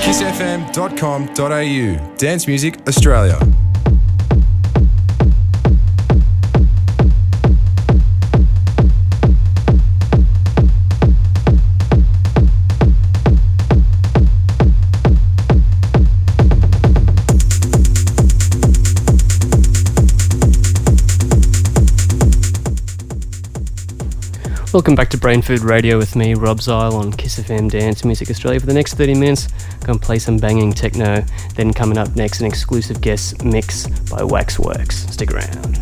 kissfm.com.au. Dance Music Australia. Welcome back to Brain Food Radio with me, Rob Zile, on Kiss FM Dance Music Australia. For the next 30 minutes, to play some banging techno. Then, coming up next, an exclusive guest mix by Waxworks. Stick around.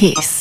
Kiss.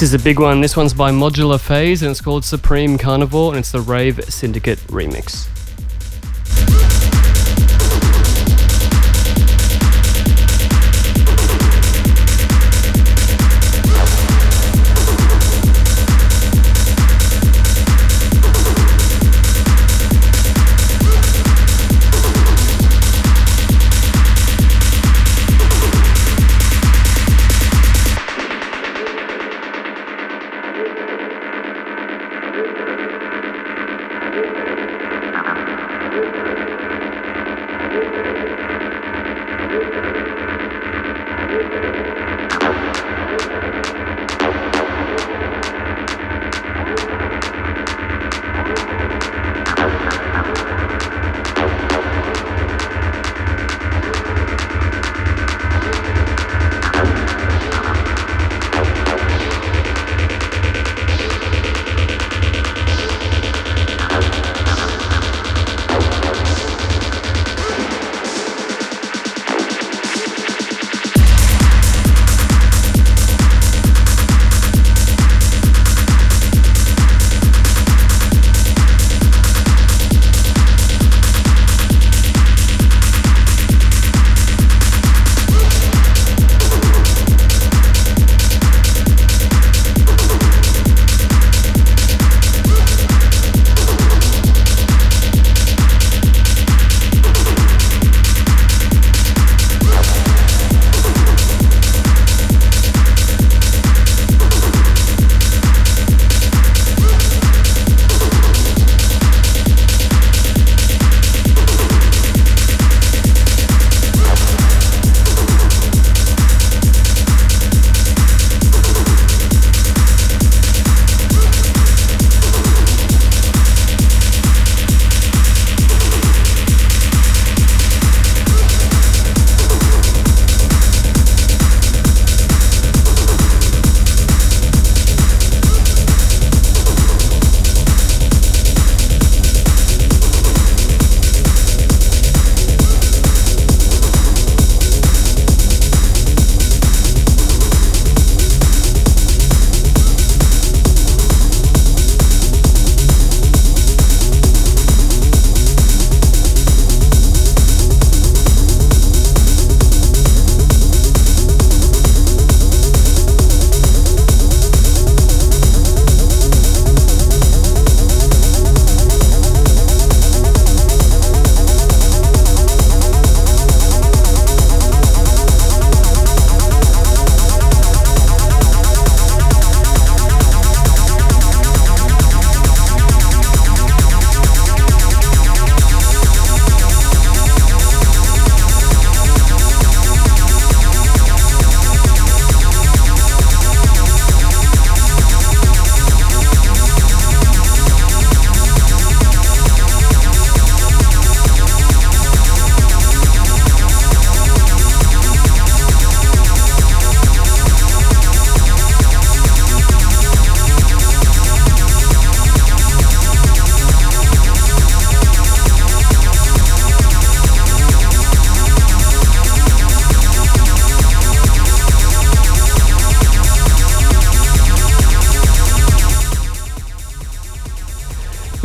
This is a big one. This one's by Modular Phaze and it's called Supreme Carnivore and it's the Rave Syndicate remix.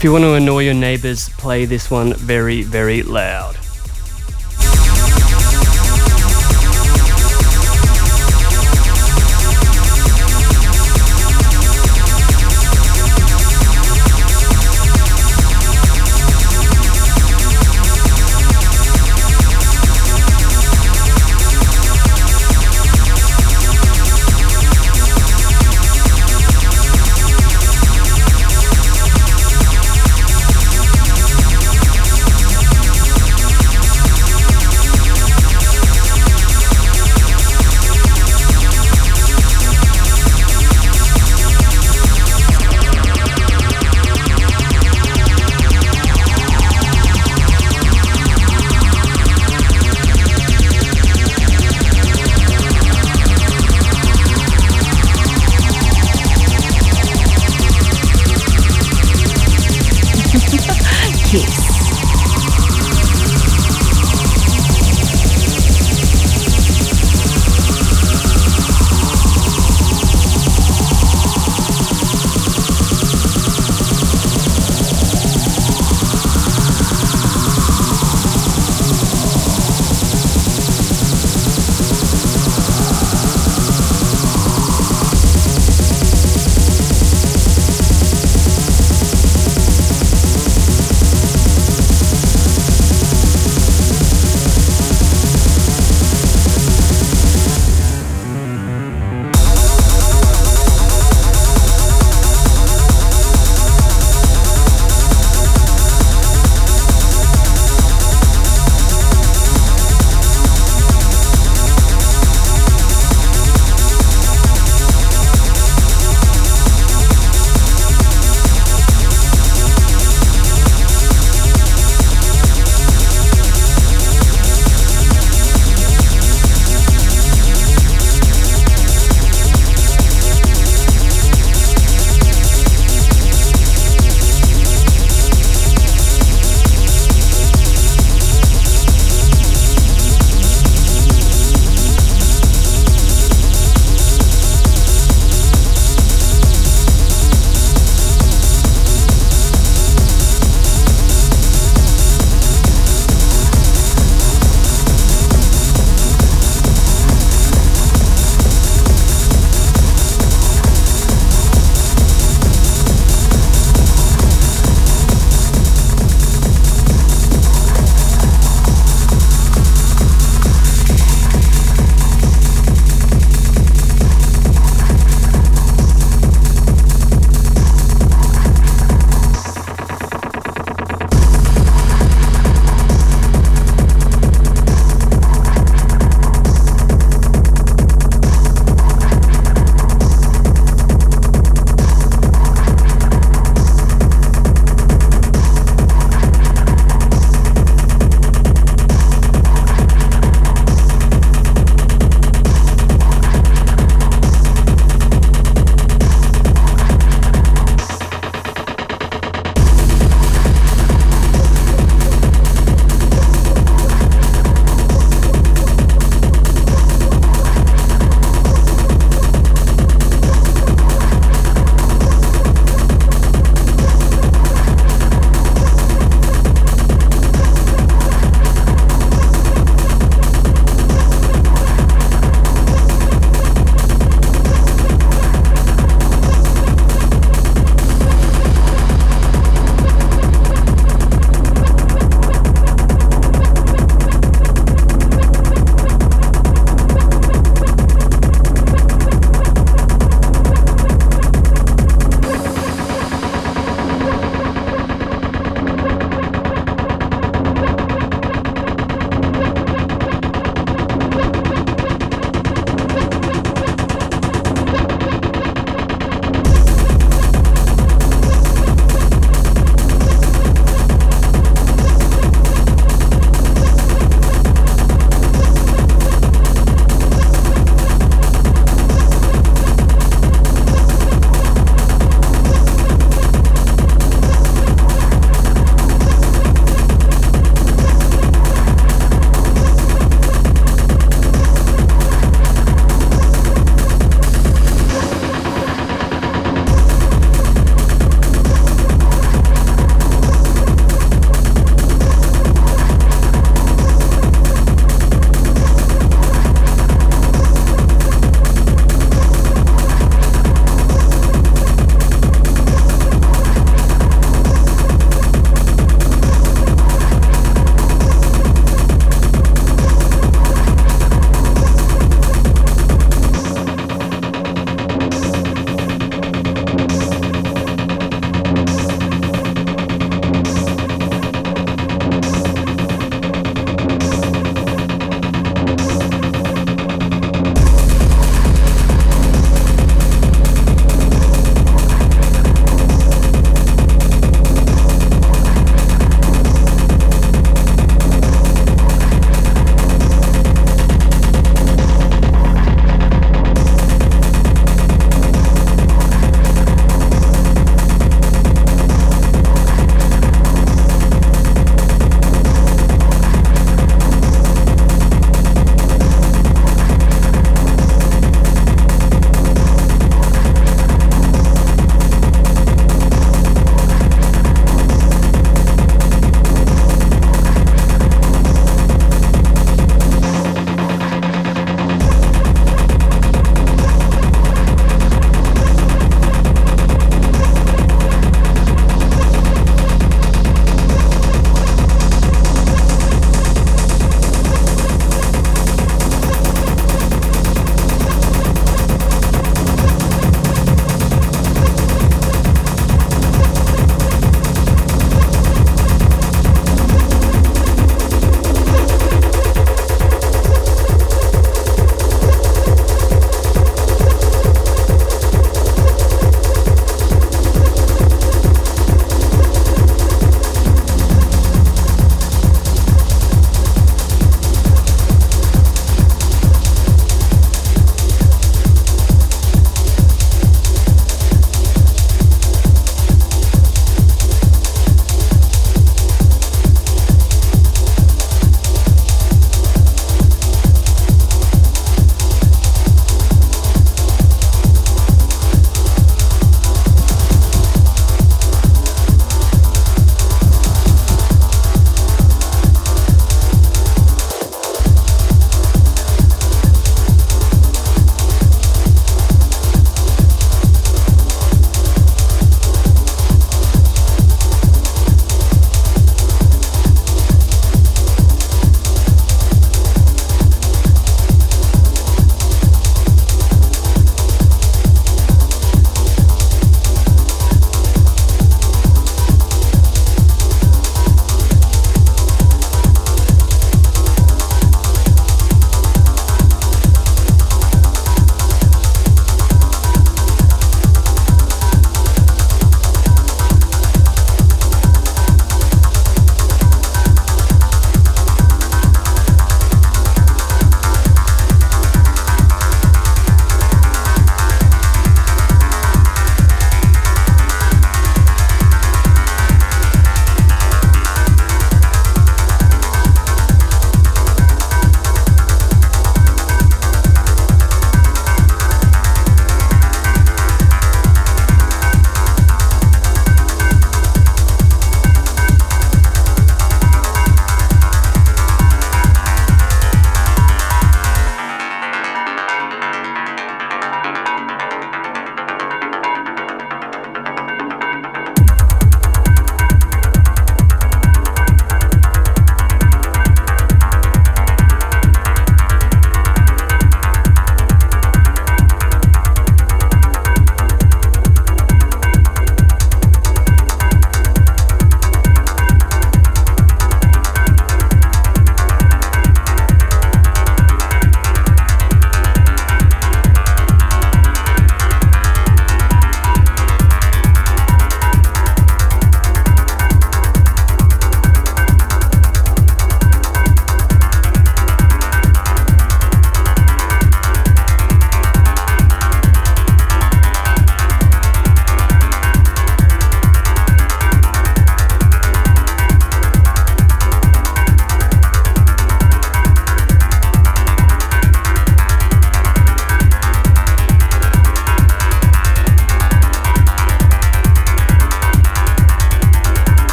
If you want to annoy your neighbors, play this one very, very loud.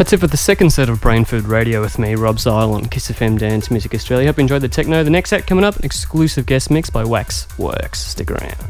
That's it for the second set of Brain Food Radio with me, Rob Zile on Kiss FM Dance Music Australia. Hope you enjoyed the techno. The next set coming up, an exclusive guest mix by Wax Works. Stick around.